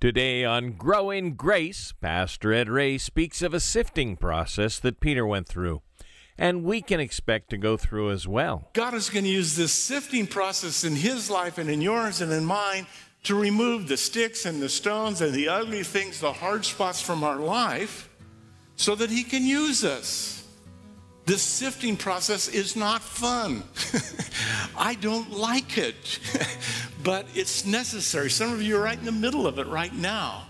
Today on Grow in Grace, Pastor Ed Ray speaks of a sifting process that Peter went through, and we can expect to go through as well. God is going to use this sifting process in his life and in yours and in mine to remove the sticks and the stones and the ugly things, the hard spots from our life, so that he can use us. This sifting process is not fun. I don't like it, but it's necessary. Some of you are right in the middle of it right now.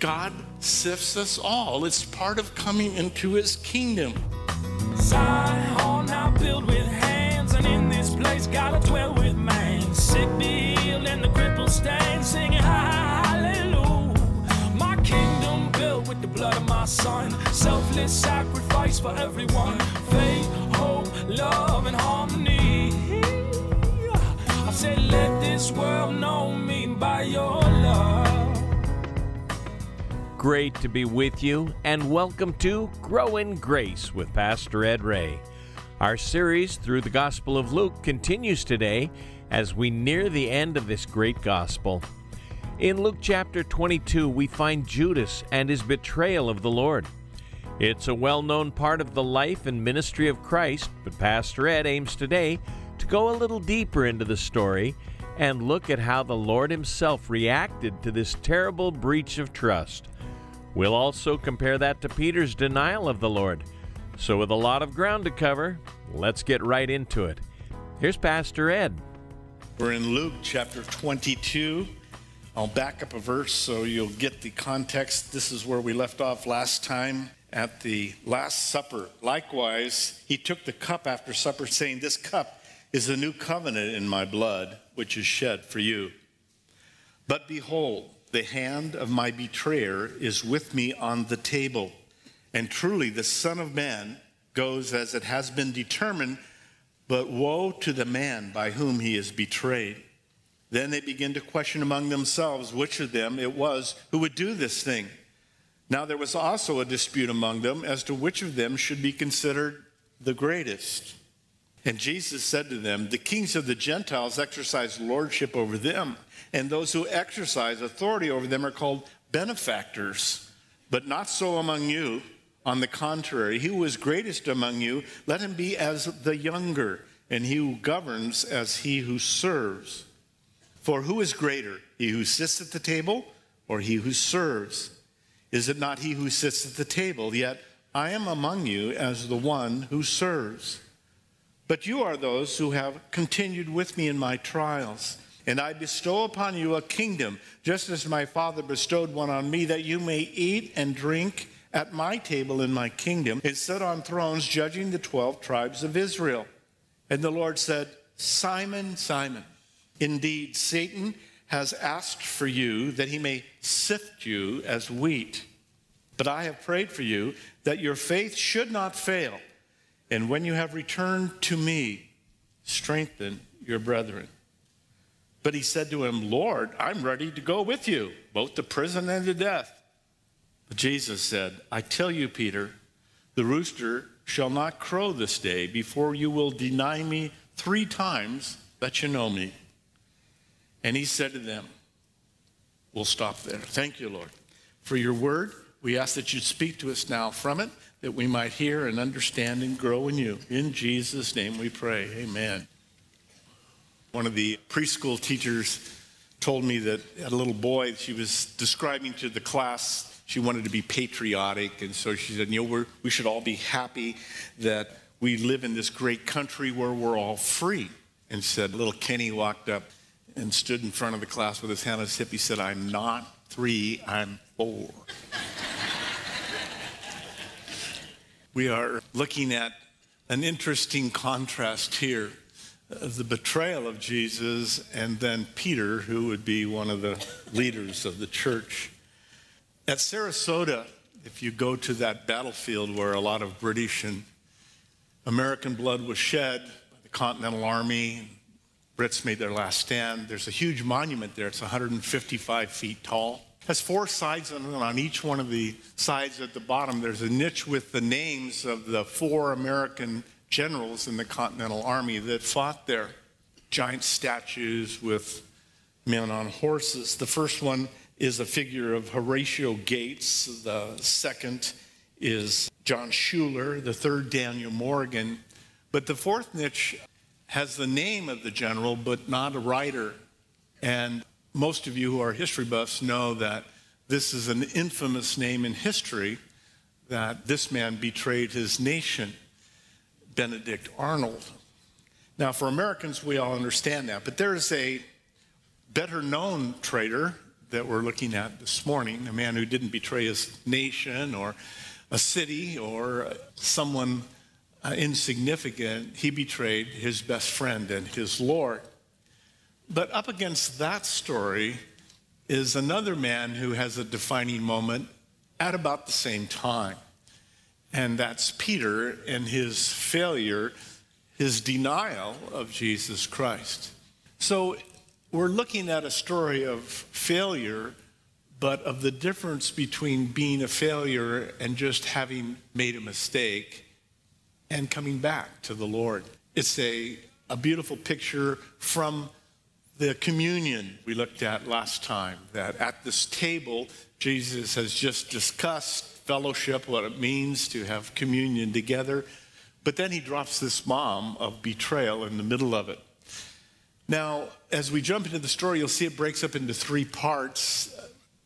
God sifts us all, it's part of coming into his kingdom. Zion place dwell with man. Sick healed, and the stand, singing. Blood of my son, selfless sacrifice for everyone. Faith, hope, love, and harmony. I said, let this world know me by your love. Great to be with you, and welcome to Grow in Grace with Pastor Ed Ray. Our series through the Gospel of Luke continues today as we near the end of this great gospel. In Luke chapter 22, we find Judas and his betrayal of the Lord. It's a well known part of the life and ministry of Christ, but Pastor Ed aims today to go a little deeper into the story and look at how the Lord Himself reacted to this terrible breach of trust. We'll also compare that to Peter's denial of the Lord. So, with a lot of ground to cover, let's get right into it. Here's Pastor Ed. We're in Luke chapter 22. I'll back up a verse so you'll get the context. This is where we left off last time at the Last Supper. Likewise, he took the cup after supper, saying, This cup is the new covenant in my blood, which is shed for you. But behold, the hand of my betrayer is with me on the table. And truly, the Son of Man goes as it has been determined, but woe to the man by whom he is betrayed. Then they begin to question among themselves which of them it was who would do this thing. Now there was also a dispute among them as to which of them should be considered the greatest. And Jesus said to them, The kings of the Gentiles exercise lordship over them, and those who exercise authority over them are called benefactors. But not so among you. On the contrary, he who is greatest among you, let him be as the younger, and he who governs as he who serves. For who is greater, he who sits at the table or he who serves? Is it not he who sits at the table? Yet I am among you as the one who serves. But you are those who have continued with me in my trials. And I bestow upon you a kingdom, just as my Father bestowed one on me, that you may eat and drink at my table in my kingdom, and sit on thrones judging the 12 tribes of Israel. And the Lord said, Simon, Simon, indeed, Satan has asked for you that he may sift you as wheat. But I have prayed for you that your faith should not fail. And when you have returned to me, strengthen your brethren. But he said to him, Lord, I'm ready to go with you, both to prison and to death. But Jesus said, I tell you, Peter, the rooster shall not crow this day before you will deny me three times that you know me. And he said to them, We'll stop there. Thank you, Lord, for your word. We ask that you speak to us now from it, that we might hear and understand and grow in you. In Jesus' name we pray. Amen. One of the preschool teachers told me that a little boy, she was describing to the class, she wanted to be patriotic. And so she said, You know, we should all be happy that we live in this great country where we're all free. And said, little Kenny walked up and stood in front of the class with his hand on his hip. He said, I'm not three, I'm four. we are looking at an interesting contrast here of the betrayal of Jesus and then Peter, who would be one of the leaders of the church. At Saratoga, if you go to that battlefield where a lot of British and American blood was shed by the Continental Army, Brits made their last stand. There's a huge monument there. It's 155 feet tall. It has four sides on, on each one of the sides at the bottom. There's a niche with the names of the four American generals in the Continental Army that fought there. Giant statues with men on horses. The first one is a figure of Horatio Gates. The second is John Schuyler. The third, Daniel Morgan. But the fourth niche has the name of the general, but not a writer. And most of you who are history buffs know that this is an infamous name in history that this man betrayed his nation, Benedict Arnold. Now, for Americans, we all understand that, but there's a better known traitor that we're looking at this morning, a man who didn't betray his nation or a city or someone uh, insignificant. He betrayed his best friend and his Lord. But up against that story is another man who has a defining moment at about the same time. And that's Peter and his failure, his denial of Jesus Christ. So we're looking at a story of failure, but of the difference between being a failure and just having made a mistake and coming back to the Lord. It's a, a beautiful picture from the communion we looked at last time, that at this table, Jesus has just discussed fellowship, what it means to have communion together. But then he drops this bomb of betrayal in the middle of it. Now, as we jump into the story, you'll see it breaks up into three parts.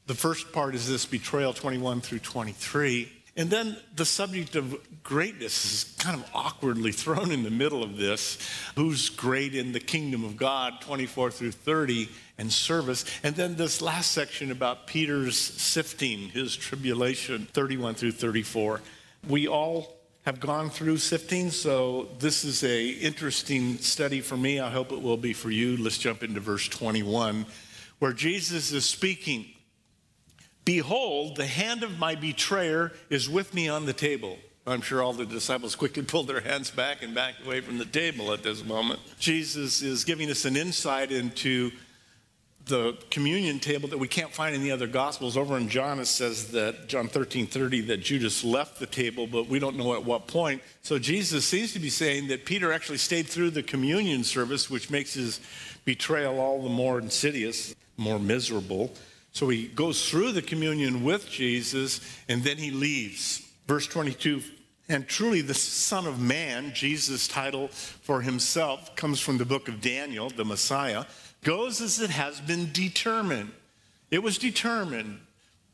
The first part is this betrayal 21 through 23. And then the subject of greatness is kind of awkwardly thrown in the middle of this. Who's great in the kingdom of God, 24 through 30, and service. And then this last section about Peter's sifting, his tribulation, 31 through 34. We all have gone through sifting, so this is a interesting study for me. I hope it will be for you. Let's jump into verse 21, where Jesus is speaking. Behold, the hand of my betrayer is with me on the table. I'm sure all the disciples quickly pulled their hands back and backed away from the table at this moment. Jesus is giving us an insight into the communion table that we can't find in the other gospels. Over in John, it says that John 13 30, that Judas left the table, but we don't know at what point. So Jesus seems to be saying that Peter actually stayed through the communion service, which makes his betrayal all the more insidious, more miserable. So he goes through the communion with Jesus and then he leaves. Verse 22 And truly, the Son of Man, Jesus' title for himself, comes from the book of Daniel, the Messiah, goes as it has been determined. It was determined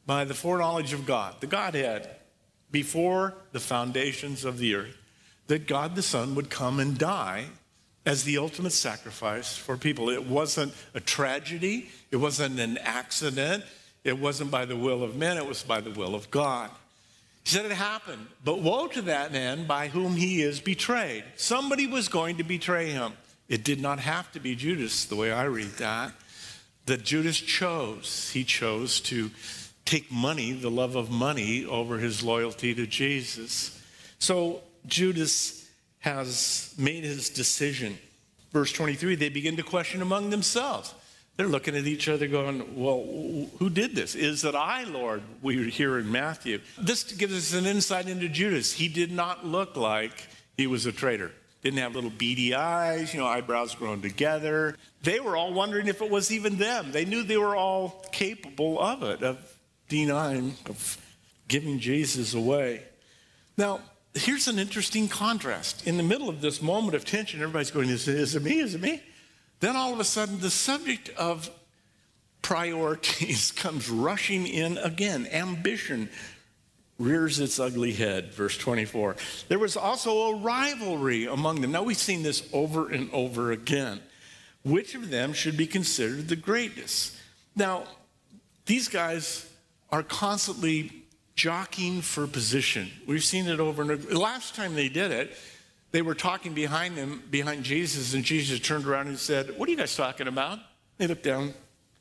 by the foreknowledge of God, the Godhead, before the foundations of the earth, that God the Son would come and die as the ultimate sacrifice for people. It wasn't a tragedy, it wasn't an accident, it wasn't by the will of men, it was by the will of God. He said it happened, but woe to that man by whom he is betrayed. Somebody was going to betray him. It did not have to be Judas, the way I read that. That Judas chose. He chose to take money, the love of money, over his loyalty to Jesus. So Judas has made his decision. Verse 23, they begin to question among themselves. They're looking at each other going, Well, who did this? Is it I, Lord? We hear in Matthew. This gives us an insight into Judas. He did not look like he was a traitor. Didn't have little beady eyes, you know, eyebrows grown together. They were all wondering if it was even them. They knew they were all capable of it, of denying, of giving Jesus away. Now, here's an interesting contrast. In the middle of this moment of tension, everybody's going, Is it, is it me? Is it me? Then all of a sudden, the subject of priorities comes rushing in again. Ambition rears its ugly head. Verse 24. There was also a rivalry among them. Now we've seen this over and over again. Which of them should be considered the greatest? Now, these guys are constantly jockeying for position. We've seen it over and over. Last time they did it, they were talking behind them, behind Jesus, and Jesus turned around and said, What are you guys talking about? They looked down.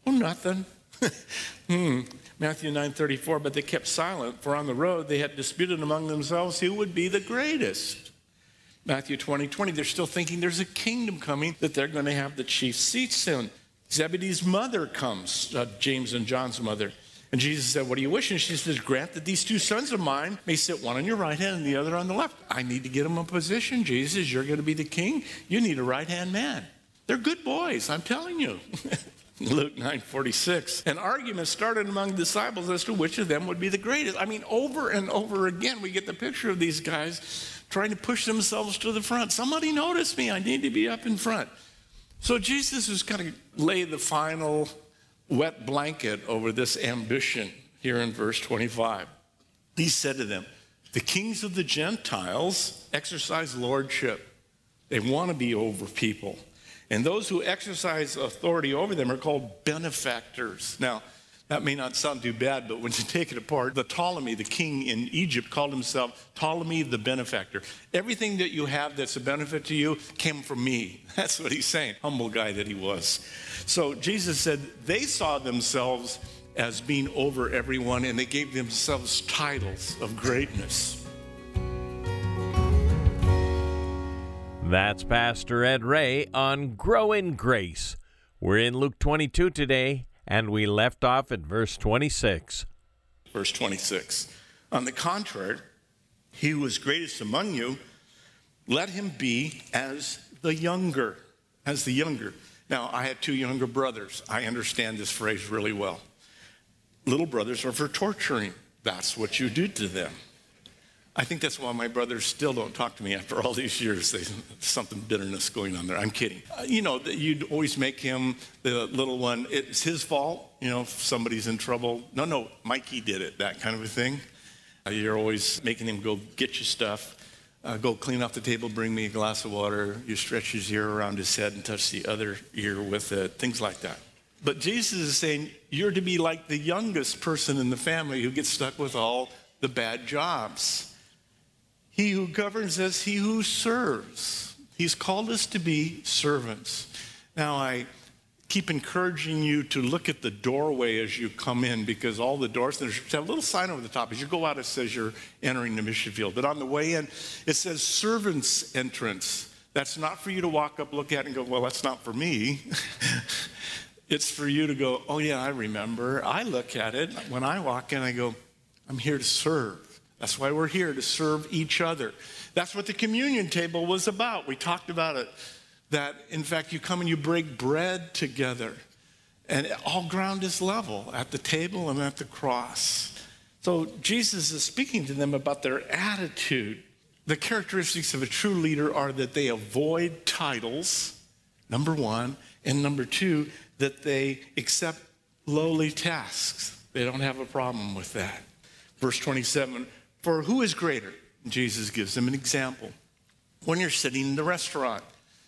Oh, nothing. hmm. Matthew 9 34, but they kept silent, for on the road they had disputed among themselves who would be the greatest. Matthew 20 20, they're still thinking there's a kingdom coming that they're going to have the chief seats soon. Zebedee's mother comes, uh, James and John's mother. And Jesus said, What do you wish? And she says, Grant that these two sons of mine may sit one on your right hand and the other on the left. I need to get them a position, Jesus. You're going to be the king. You need a right hand man. They're good boys, I'm telling you. Luke 9:46. An argument started among disciples as to which of them would be the greatest. I mean, over and over again, we get the picture of these guys trying to push themselves to the front. Somebody notice me. I need to be up in front. So Jesus is kind of lay the final wet blanket over this ambition here in verse 25. He said to them, The kings of the Gentiles exercise lordship. They want to be over people. And those who exercise authority over them are called benefactors. Now, that may not sound too bad, but when you take it apart, the Ptolemy, the king in Egypt, called himself Ptolemy the benefactor. Everything that you have that's a benefit to you came from me. That's what he's saying. Humble guy that he was. So Jesus said they saw themselves as being over everyone and they gave themselves titles of greatness. That's Pastor Ed Ray on Grow in Grace. We're in Luke 22 today, and we left off at verse 26. Verse 26. On the contrary, he who is greatest among you, let him be as the younger. As the younger. Now, I had two younger brothers. I understand this phrase really well. Little brothers are for torturing. That's what you do to them. I think that's why my brothers still don't talk to me after all these years. There's something bitterness going on there. I'm kidding. Uh, you know, you'd always make him the little one. It's his fault. You know, if somebody's in trouble. No, no, Mikey did it. That kind of a thing. Uh, you're always making him go get your stuff. Uh, go clean off the table, bring me a glass of water. You stretch his ear around his head and touch the other ear with it. Things like that. But Jesus is saying you're to be like the youngest person in the family who gets stuck with all the bad jobs. He who governs us, he who serves. He's called us to be servants. Now, I keep encouraging you to look at the doorway as you come in because all the doors, there's a little sign over the top. As you go out, it says you're entering the mission field. But on the way in, it says servants entrance. That's not for you to walk up, look at, and go, well, that's not for me. it's for you to go, oh, yeah, I remember. I look at it. When I walk in, I go, I'm here to serve. That's why we're here to serve each other. That's what the communion table was about. We talked about it. That, in fact, you come and you break bread together, and all ground is level at the table and at the cross. So, Jesus is speaking to them about their attitude. The characteristics of a true leader are that they avoid titles, number one, and number two, that they accept lowly tasks. They don't have a problem with that. Verse 27 for who is greater? Jesus gives them an example. When you're sitting in the restaurant,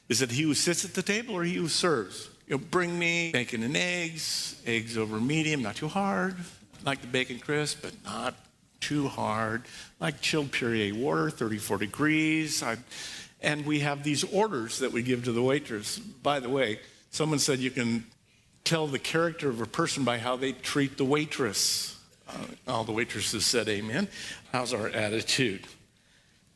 is it he who sits at the table or he who serves? You know, bring me bacon and eggs, eggs over medium, not too hard. Like the bacon crisp, but not too hard. Like chilled Perrier water, 34 degrees. I, and we have these orders that we give to the waitress. By the way, someone said you can tell the character of a person by how they treat the waitress. Uh, all the waitresses said amen. How's our attitude?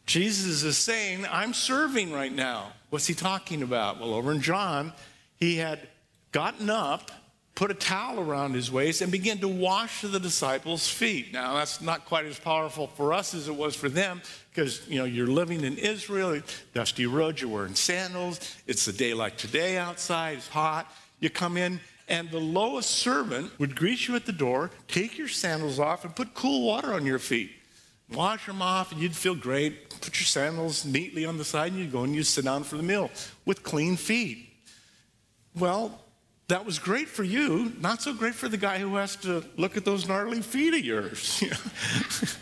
Jesus is saying, I'm serving right now. What's he talking about? Well, over in John, he had gotten up, put a towel around his waist, and began to wash the disciples' feet. Now, that's not quite as powerful for us as it was for them, because you know you're living in Israel, dusty roads, you're wearing sandals. It's a day like today outside. It's hot. You come in, and the lowest servant would greet you at the door, take your sandals off, and put cool water on your feet. Wash them off, and you'd feel great. Put your sandals neatly on the side, and you'd go and you'd sit down for the meal with clean feet. Well, that was great for you, not so great for the guy who has to look at those gnarly feet of yours.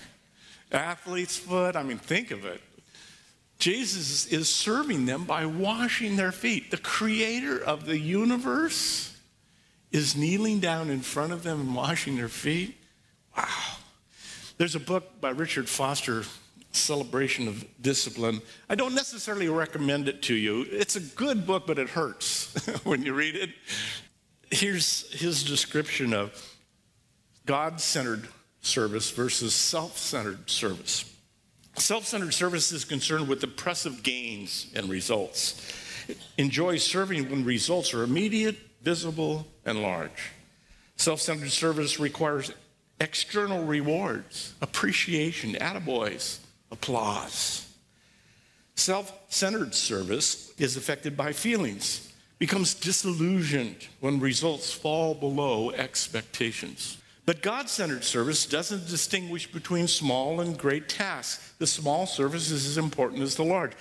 Athlete's foot, I mean, think of it. Jesus is serving them by washing their feet. The creator of the universe is kneeling down in front of them and washing their feet. Wow. There's a book by Richard Foster, Celebration of Discipline. I don't necessarily recommend it to you. It's a good book, but it hurts when you read it. Here's his description of God centered service versus self centered service. Self centered service is concerned with impressive gains and results. It enjoys serving when results are immediate visible, and large. Self centered service requires external rewards, appreciation, attaboys, applause. Self centered service is affected by feelings, becomes disillusioned when results fall below expectations. But God centered service doesn't distinguish between small and great tasks. The small service is as important as the large.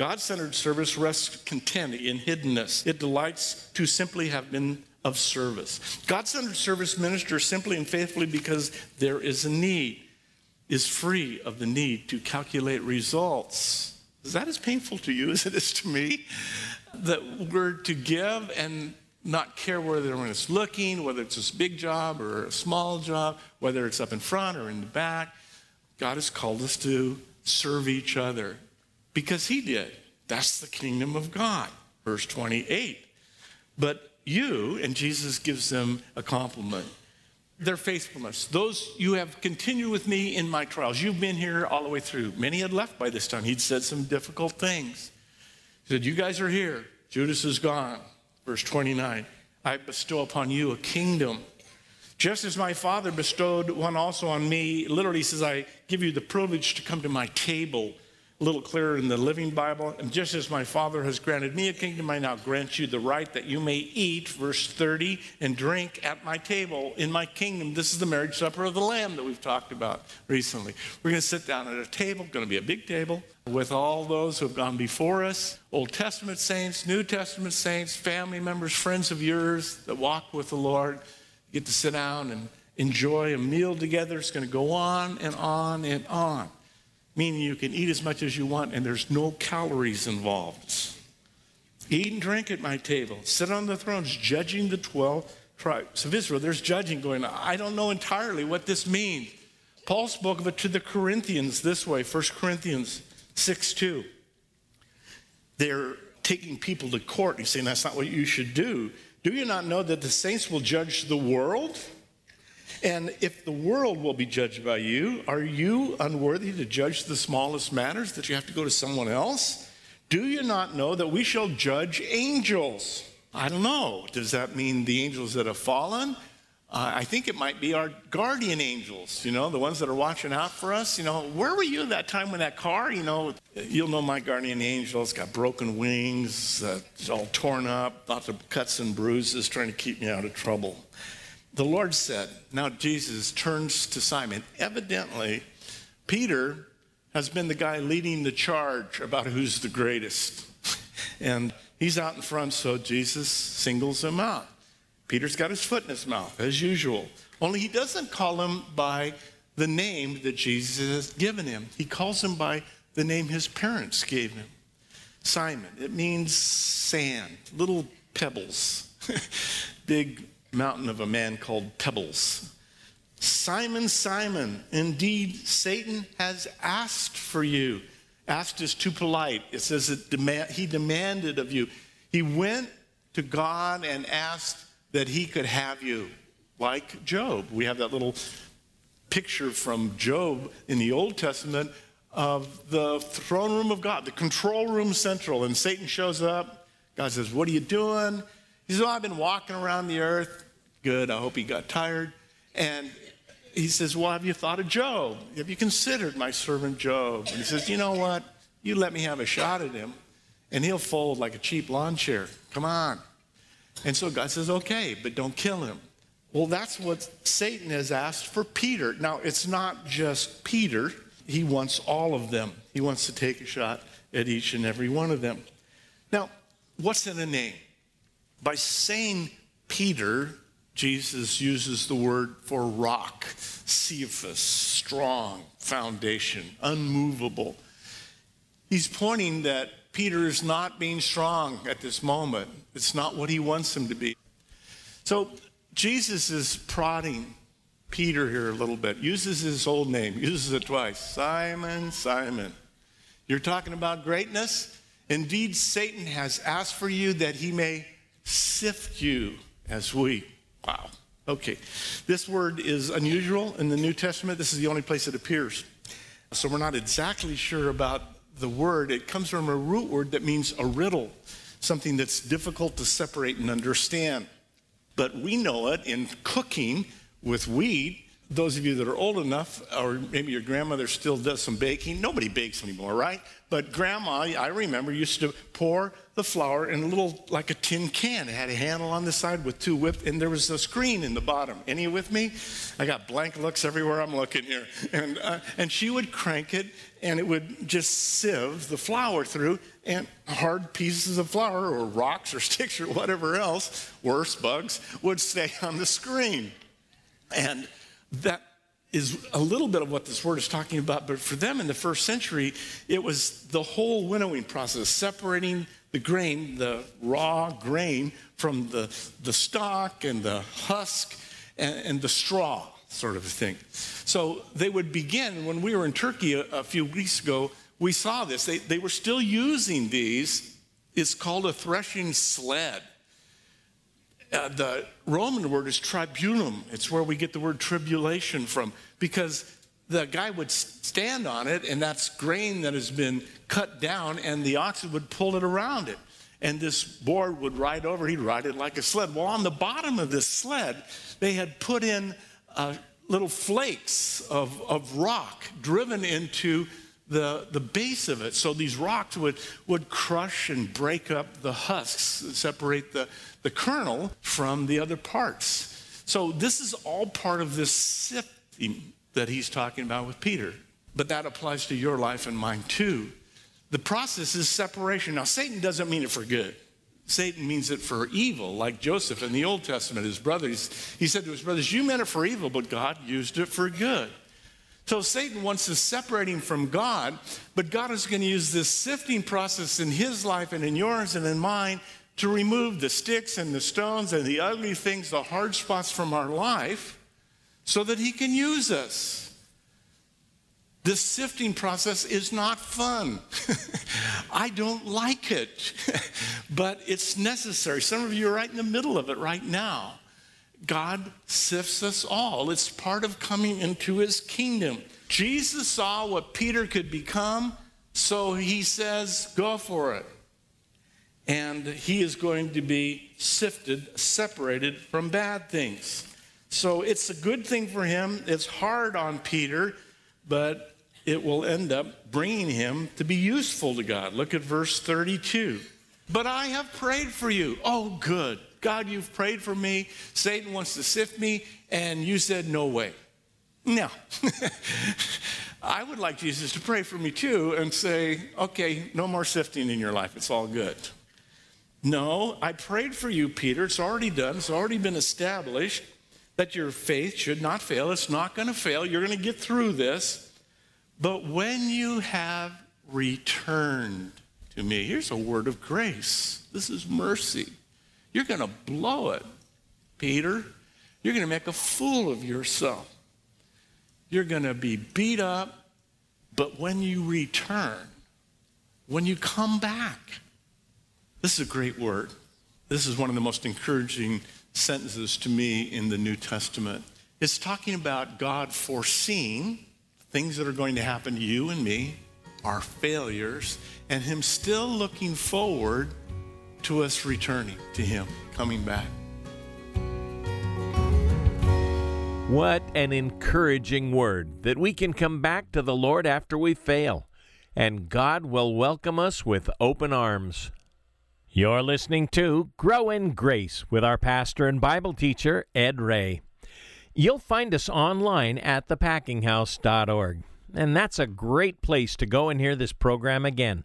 God centered service rests content in hiddenness, it delights to simply have been of service. God centered service ministers simply and faithfully because there is a need, is free of the need to calculate results. Is that as painful to you as it is to me? That we're to give and not care whether everyone looking, whether it's a big job or a small job, whether it's up in front or in the back. God has called us to serve each other because He did. That's the kingdom of God. Verse 28. But you, and Jesus gives them a compliment, their faithfulness. Those you have continued with me in my trials. You've been here all the way through. Many had left by this time. He'd said some difficult things. He said, You guys are here. Judas is gone. Verse 29 I bestow upon you a kingdom. Just as my father bestowed one also on me, literally says, I give you the privilege to come to my table. A little clearer in the Living Bible. And just as my Father has granted me a kingdom, I now grant you the right that you may eat, verse 30, and drink at my table in my kingdom. This is the marriage supper of the Lamb that we've talked about recently. We're going to sit down at a table, going to be a big table, with all those who have gone before us Old Testament saints, New Testament saints, family members, friends of yours that walk with the Lord. You get to sit down and enjoy a meal together. It's going to go on and on and on meaning you can eat as much as you want and there's no calories involved. Eat and drink at my table. Sit on the thrones, judging the 12 tribes of Israel. There's judging going on. I don't know entirely what this means. Paul spoke of it to the Corinthians this way 1 Corinthians 6 2. They're taking people to court. He's saying that's not what you should do. Do you not know that the saints will judge the world? And if the world will be judged by you, are you unworthy to judge the smallest matters that you have to go to someone else? Do you not know that we shall judge angels? I don't know. Does that mean the angels that have fallen? Uh, I think it might be our guardian angels, you know, the ones that are watching out for us. You know, where were you that time when that car, you know, you'll know my guardian angel, it's got broken wings, uh, it's all torn up, lots of cuts and bruises trying to keep me out of trouble the Lord said, now Jesus turns to Simon. Evidently, Peter has been the guy leading the charge about who's the greatest. and he's out in front, so Jesus singles him out. Peter's got his foot in his mouth, as usual. Only he doesn't call him by the name that Jesus has given him, he calls him by the name his parents gave him Simon. It means sand, little pebbles. Big mountain of a man called Pebbles. Simon, Simon, indeed, Satan has asked for you. Asked is too polite. It says it demand, he demanded of you. He went to God and asked that he could have you, like Job. We have that little picture from Job in the Old Testament of the throne room of God, the control room central. And Satan shows up. God says, What are you doing? He says, oh, I've been walking around the earth. Good. I hope he got tired. And he says, Well, have you thought of Job? Have you considered my servant Job? And he says, You know what? You let me have a shot at him, and he'll fold like a cheap lawn chair. Come on. And so God says, Okay, but don't kill him. Well, that's what Satan has asked for Peter. Now, it's not just Peter, he wants all of them. He wants to take a shot at each and every one of them. Now, what's in a name? By saying Peter, Jesus uses the word for rock, Cephas, strong foundation, unmovable. He's pointing that Peter is not being strong at this moment. It's not what he wants him to be. So Jesus is prodding Peter here a little bit, uses his old name, uses it twice Simon, Simon. You're talking about greatness? Indeed, Satan has asked for you that he may sift you as wheat. Wow. Okay. This word is unusual in the New Testament. This is the only place it appears. So we're not exactly sure about the word. It comes from a root word that means a riddle, something that's difficult to separate and understand. But we know it in cooking with wheat those of you that are old enough, or maybe your grandmother still does some baking, nobody bakes anymore, right? But grandma, I remember, used to pour the flour in a little, like a tin can. It had a handle on the side with two whips, and there was a screen in the bottom. Any with me? I got blank looks everywhere I'm looking here. And, uh, and she would crank it, and it would just sieve the flour through, and hard pieces of flour, or rocks, or sticks, or whatever else, worse, bugs, would stay on the screen. And that is a little bit of what this word is talking about, but for them in the first century, it was the whole winnowing process, separating the grain, the raw grain, from the, the stalk and the husk and, and the straw, sort of a thing. So they would begin, when we were in Turkey a, a few weeks ago, we saw this. They, they were still using these. It's called a threshing sled. Uh, the Roman word is tribulum. It's where we get the word tribulation from because the guy would stand on it, and that's grain that has been cut down, and the oxen would pull it around it. And this board would ride over, he'd ride it like a sled. Well, on the bottom of this sled, they had put in uh, little flakes of, of rock driven into the, the base of it. So these rocks would, would crush and break up the husks, separate the, the kernel from the other parts. So this is all part of this sifting that he's talking about with Peter. But that applies to your life and mine too. The process is separation. Now, Satan doesn't mean it for good. Satan means it for evil, like Joseph in the Old Testament, his brothers. He said to his brothers, You meant it for evil, but God used it for good. So Satan wants to separate him from God, but God is going to use this sifting process in his life and in yours and in mine to remove the sticks and the stones and the ugly things, the hard spots from our life, so that he can use us. This sifting process is not fun. I don't like it, but it's necessary. Some of you are right in the middle of it right now. God sifts us all. It's part of coming into his kingdom. Jesus saw what Peter could become, so he says, Go for it. And he is going to be sifted, separated from bad things. So it's a good thing for him. It's hard on Peter, but it will end up bringing him to be useful to God. Look at verse 32. But I have prayed for you. Oh, good. God, you've prayed for me. Satan wants to sift me, and you said, No way. No. I would like Jesus to pray for me too and say, Okay, no more sifting in your life. It's all good. No, I prayed for you, Peter. It's already done, it's already been established that your faith should not fail. It's not going to fail. You're going to get through this. But when you have returned to me, here's a word of grace. This is mercy. You're going to blow it, Peter. You're going to make a fool of yourself. You're going to be beat up. But when you return, when you come back, this is a great word. This is one of the most encouraging sentences to me in the New Testament. It's talking about God foreseeing things that are going to happen to you and me, our failures, and Him still looking forward to us returning to Him, coming back. What an encouraging word that we can come back to the Lord after we fail, and God will welcome us with open arms. You're listening to Grow in Grace with our pastor and Bible teacher, Ed Ray. You'll find us online at thepackinghouse.org, and that's a great place to go and hear this program again.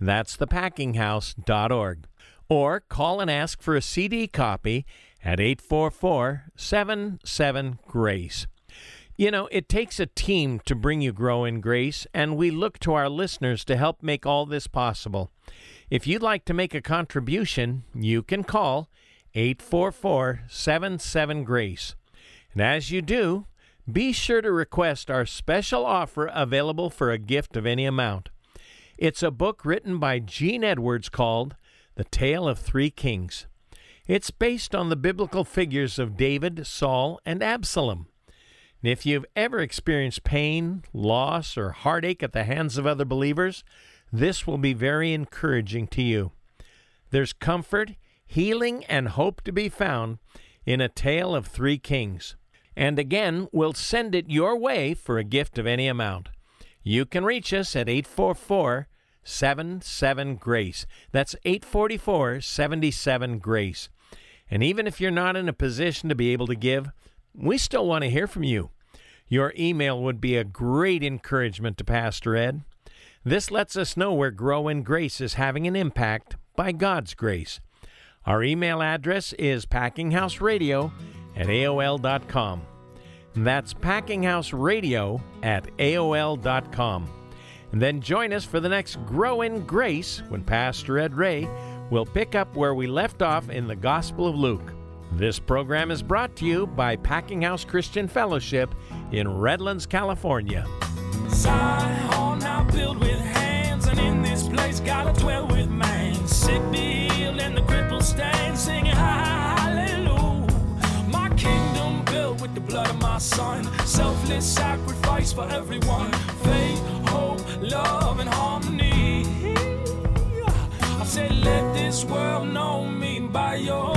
That's thepackinghouse.org or call and ask for a CD copy at 844 77 Grace. You know, it takes a team to bring you Grow in Grace, and we look to our listeners to help make all this possible. If you'd like to make a contribution, you can call 844 77 Grace. And as you do, be sure to request our special offer available for a gift of any amount. It's a book written by Gene Edwards called the Tale of Three Kings. It's based on the biblical figures of David, Saul, and Absalom. And if you've ever experienced pain, loss, or heartache at the hands of other believers, this will be very encouraging to you. There's comfort, healing, and hope to be found in a tale of three kings. And again, we'll send it your way for a gift of any amount. You can reach us at 844 77 Grace. That's 844 77 Grace. And even if you're not in a position to be able to give, we still want to hear from you. Your email would be a great encouragement to Pastor Ed. This lets us know where Grow in Grace is having an impact by God's grace. Our email address is packinghouseradio at AOL.com. That's packinghouseradio at AOL.com. And then join us for the next Grow in Grace when Pastor Ed Ray will pick up where we left off in the Gospel of Luke. This program is brought to you by Packing House Christian Fellowship in Redlands, California. Zion now built with hands, and in this place man. Sick healed, stand, singing hallelujah. My kingdom built with the blood of my son, selfless sacrifice for everyone. Faith, hope, love, and harmony. I said, let this world know me by your